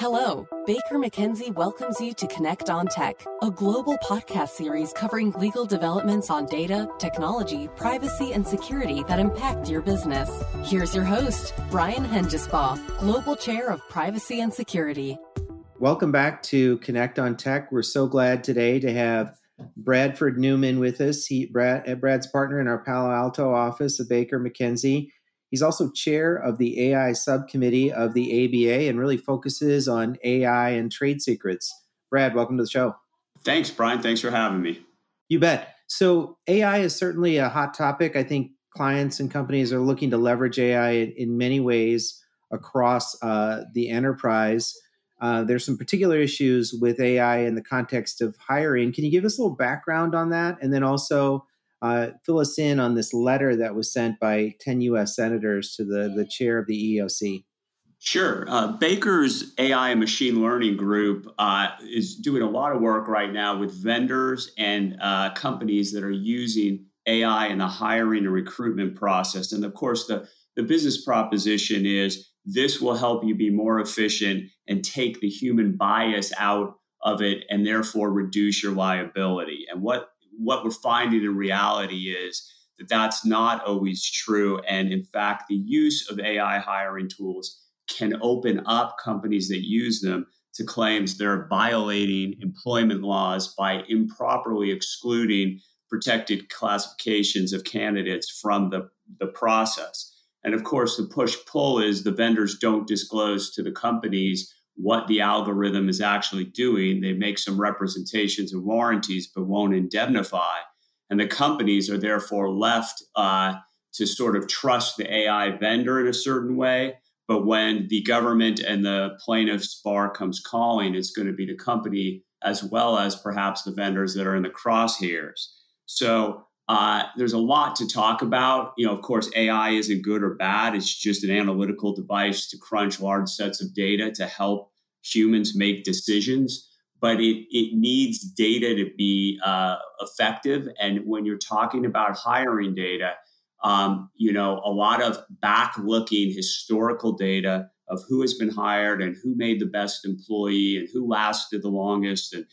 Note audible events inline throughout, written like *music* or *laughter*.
Hello, Baker McKenzie welcomes you to Connect on Tech, a global podcast series covering legal developments on data, technology, privacy, and security that impact your business. Here's your host, Brian Hengesbaugh, Global Chair of Privacy and Security. Welcome back to Connect on Tech. We're so glad today to have Bradford Newman with us. He, Brad, Brad's partner in our Palo Alto office of Baker McKenzie. He's also chair of the AI subcommittee of the ABA and really focuses on AI and trade secrets. Brad, welcome to the show. Thanks, Brian. Thanks for having me. You bet. So, AI is certainly a hot topic. I think clients and companies are looking to leverage AI in many ways across uh, the enterprise. Uh, there's some particular issues with AI in the context of hiring. Can you give us a little background on that? And then also, uh, fill us in on this letter that was sent by 10 U.S. senators to the, the chair of the EEOC. Sure. Uh, Baker's AI and machine learning group uh, is doing a lot of work right now with vendors and uh, companies that are using AI in the hiring and recruitment process. And of course, the, the business proposition is this will help you be more efficient and take the human bias out of it and therefore reduce your liability. And what what we're finding in reality is that that's not always true. And in fact, the use of AI hiring tools can open up companies that use them to claims they're violating employment laws by improperly excluding protected classifications of candidates from the, the process. And of course, the push pull is the vendors don't disclose to the companies what the algorithm is actually doing. They make some representations and warranties, but won't indemnify. And the companies are therefore left uh, to sort of trust the AI vendor in a certain way. But when the government and the plaintiff's bar comes calling, it's going to be the company as well as perhaps the vendors that are in the crosshairs. So uh, there's a lot to talk about. You know, of course, AI isn't good or bad. It's just an analytical device to crunch large sets of data to help humans make decisions. But it, it needs data to be uh, effective. And when you're talking about hiring data, um, you know, a lot of back looking historical data of who has been hired and who made the best employee and who lasted the longest and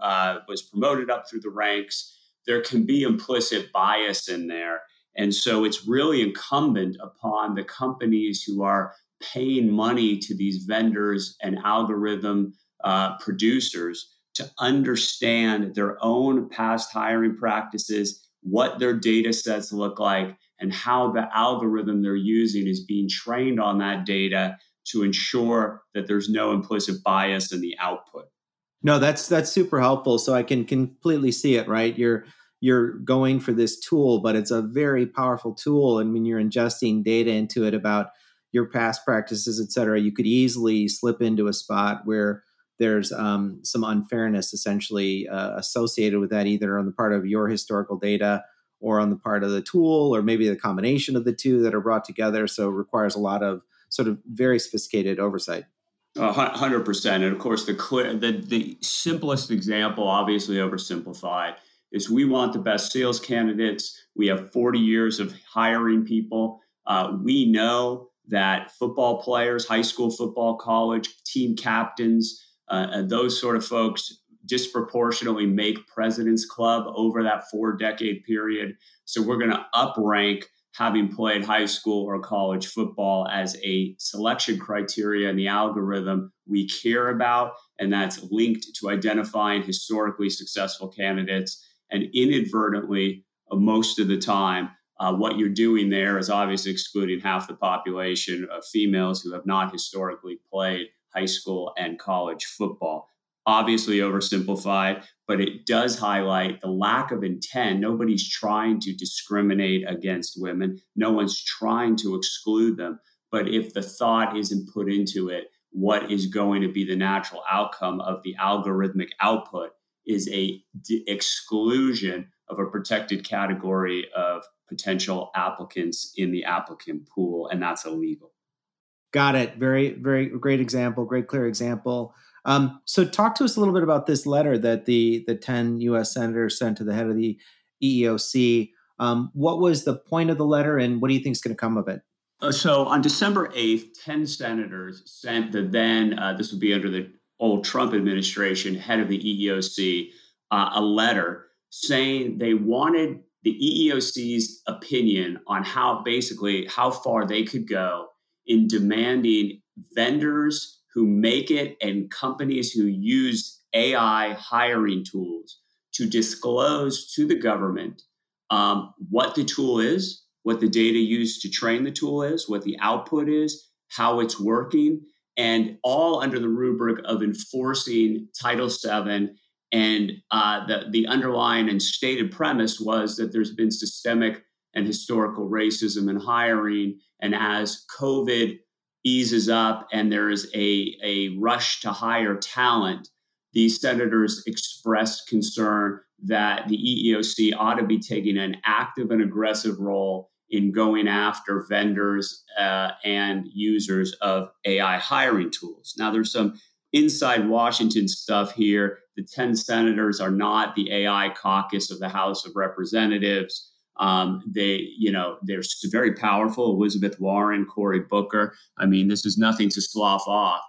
uh, was promoted up through the ranks there can be implicit bias in there. And so it's really incumbent upon the companies who are paying money to these vendors and algorithm uh, producers to understand their own past hiring practices, what their data sets look like, and how the algorithm they're using is being trained on that data to ensure that there's no implicit bias in the output. No, that's that's super helpful. So I can completely see it. Right, you're you're going for this tool, but it's a very powerful tool. And when you're ingesting data into it about your past practices, et cetera, you could easily slip into a spot where there's um, some unfairness essentially uh, associated with that, either on the part of your historical data or on the part of the tool, or maybe the combination of the two that are brought together. So requires a lot of sort of very sophisticated oversight. hundred percent, and of course, the clear, the the simplest example, obviously oversimplified, is we want the best sales candidates. We have 40 years of hiring people. Uh, we know that football players, high school football, college team captains, uh, those sort of folks disproportionately make President's Club over that four decade period. So we're going to uprank having played high school or college football as a selection criteria in the algorithm we care about. And that's linked to identifying historically successful candidates. And inadvertently, uh, most of the time, uh, what you're doing there is obviously excluding half the population of females who have not historically played high school and college football. Obviously, oversimplified, but it does highlight the lack of intent. Nobody's trying to discriminate against women, no one's trying to exclude them. But if the thought isn't put into it, what is going to be the natural outcome of the algorithmic output is a d- exclusion of a protected category of potential applicants in the applicant pool, and that's illegal. Got it. Very, very great example. Great, clear example. Um, so, talk to us a little bit about this letter that the the ten U.S. senators sent to the head of the EEOC. Um, what was the point of the letter, and what do you think is going to come of it? Uh, so on December 8th, 10 senators sent the then, uh, this would be under the old Trump administration, head of the EEOC, uh, a letter saying they wanted the EEOC's opinion on how basically how far they could go in demanding vendors who make it and companies who use AI hiring tools to disclose to the government um, what the tool is, what the data used to train the tool is, what the output is, how it's working, and all under the rubric of enforcing Title VII. And uh, the, the underlying and stated premise was that there's been systemic and historical racism in hiring. And as COVID eases up and there is a, a rush to hire talent, these senators expressed concern that the EEOC ought to be taking an active and aggressive role in going after vendors uh, and users of AI hiring tools. Now, there's some inside Washington stuff here. The 10 senators are not the AI caucus of the House of Representatives. Um, they, you know, they're very powerful. Elizabeth Warren, Cory Booker. I mean, this is nothing to slough off.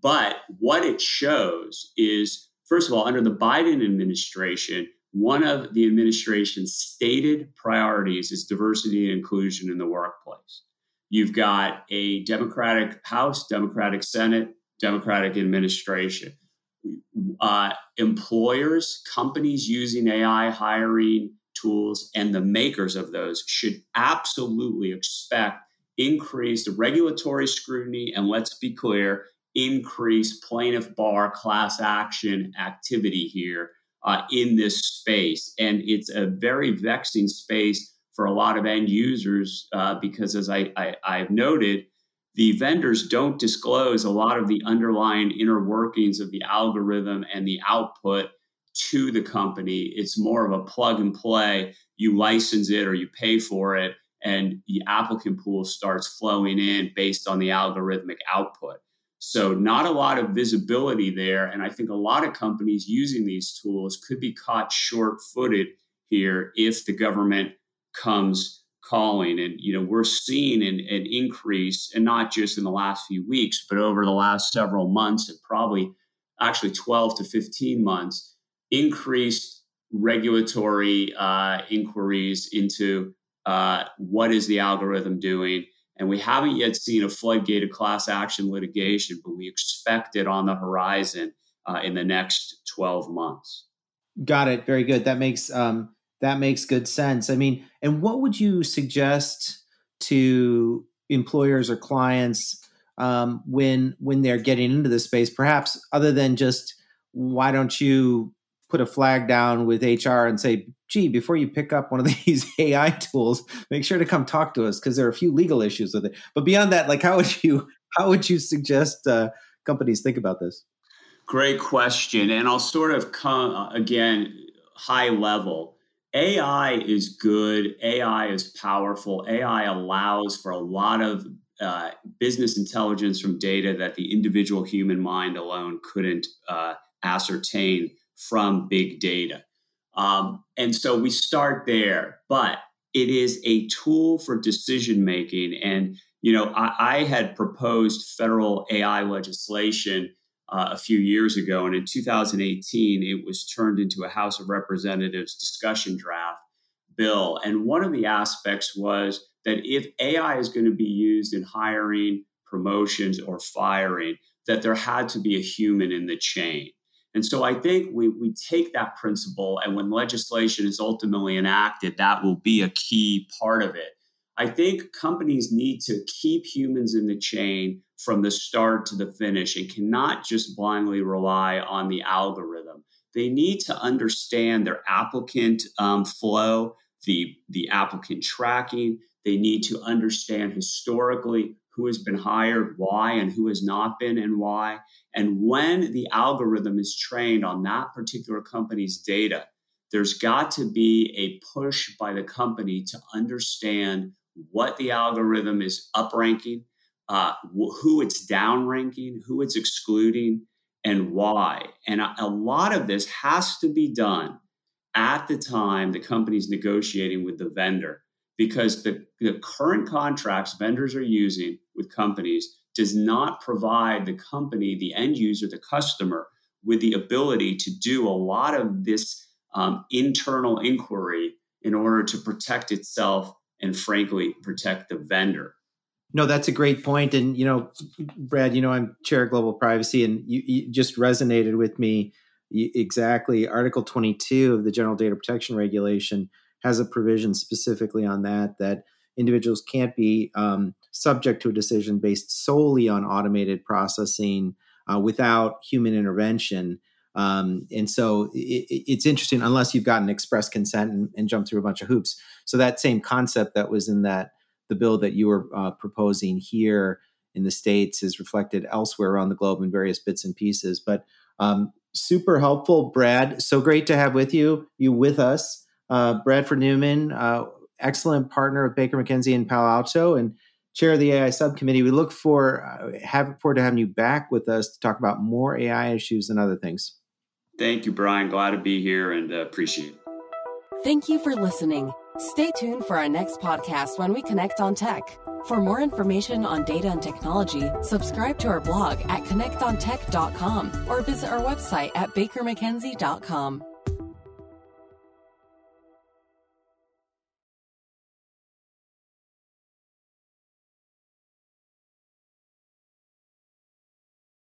But what it shows is, first of all, under the Biden administration, one of the administration's stated priorities is diversity and inclusion in the workplace. You've got a Democratic House, Democratic Senate, Democratic administration. Uh, employers, companies using AI hiring tools, and the makers of those should absolutely expect increased regulatory scrutiny and let's be clear, increased plaintiff bar class action activity here uh, in this space. And it's a very vexing space for a lot of end users uh, because, as I, I, I've noted, the vendors don't disclose a lot of the underlying inner workings of the algorithm and the output to the company. It's more of a plug and play. You license it or you pay for it, and the applicant pool starts flowing in based on the algorithmic output. So, not a lot of visibility there. And I think a lot of companies using these tools could be caught short footed here if the government comes calling. And, you know, we're seeing an, an, increase, and not just in the last few weeks, but over the last several months, and probably actually 12 to 15 months, increased regulatory uh, inquiries into uh, what is the algorithm doing and we haven't yet seen a floodgate of class action litigation, but we expect it on the horizon uh, in the next 12 months. Got it. Very good. That makes um, that makes good sense. I mean, and what would you suggest to employers or clients um, when when they're getting into this space? Perhaps other than just why don't you put a flag down with HR and say, gee, before you pick up one of *laughs* these AI tools, make sure to come talk to us because there are a few legal issues with it. But beyond that, like how would *laughs* you how would you suggest uh, companies think about this? Great question, and I'll sort of come uh, again high level. AI is good. AI is powerful. AI allows for a lot of uh, business intelligence from data that the individual human mind alone couldn't uh, ascertain from big data. Um, and so we start there, but it is a tool for decision making. And, you know, I, I had proposed federal AI legislation uh, a few years ago. And in 2018, it was turned into a House of Representatives discussion draft bill. And one of the aspects was that if AI is going to be used in hiring, promotions, or firing, that there had to be a human in the chain. And so I think we, we take that principle, and when legislation is ultimately enacted, that will be a key part of it. I think companies need to keep humans in the chain from the start to the finish and cannot just blindly rely on the algorithm. They need to understand their applicant um, flow, the, the applicant tracking. They need to understand historically who has been hired, why, and who has not been, and why. And when the algorithm is trained on that particular company's data, there's got to be a push by the company to understand what the algorithm is upranking, uh, who it's downranking, who it's excluding, and why. And a, a lot of this has to be done at the time the company's negotiating with the vendor because the, the current contracts vendors are using with companies does not provide the company, the end user, the customer, with the ability to do a lot of this um, internal inquiry in order to protect itself and, frankly, protect the vendor. No, that's a great point. And, you know, Brad, you know, I'm chair of global privacy, and you, you just resonated with me exactly. Article 22 of the General Data Protection Regulation has a provision specifically on that, that individuals can't be um, subject to a decision based solely on automated processing uh, without human intervention. Um, and so it, it's interesting, unless you've gotten express consent and, and jump through a bunch of hoops. So that same concept that was in that the bill that you were uh, proposing here in the states is reflected elsewhere around the globe in various bits and pieces. But um, super helpful, Brad. So great to have with you you with us, uh, Bradford Newman, uh, excellent partner of Baker McKenzie in Palo Alto, and chair of the AI subcommittee. We look for uh, have forward to having you back with us to talk about more AI issues and other things. Thank you, Brian. Glad to be here and uh, appreciate it. Thank you for listening. Stay tuned for our next podcast when we connect on tech. For more information on data and technology, subscribe to our blog at connectontech.com or visit our website at bakermckenzie.com.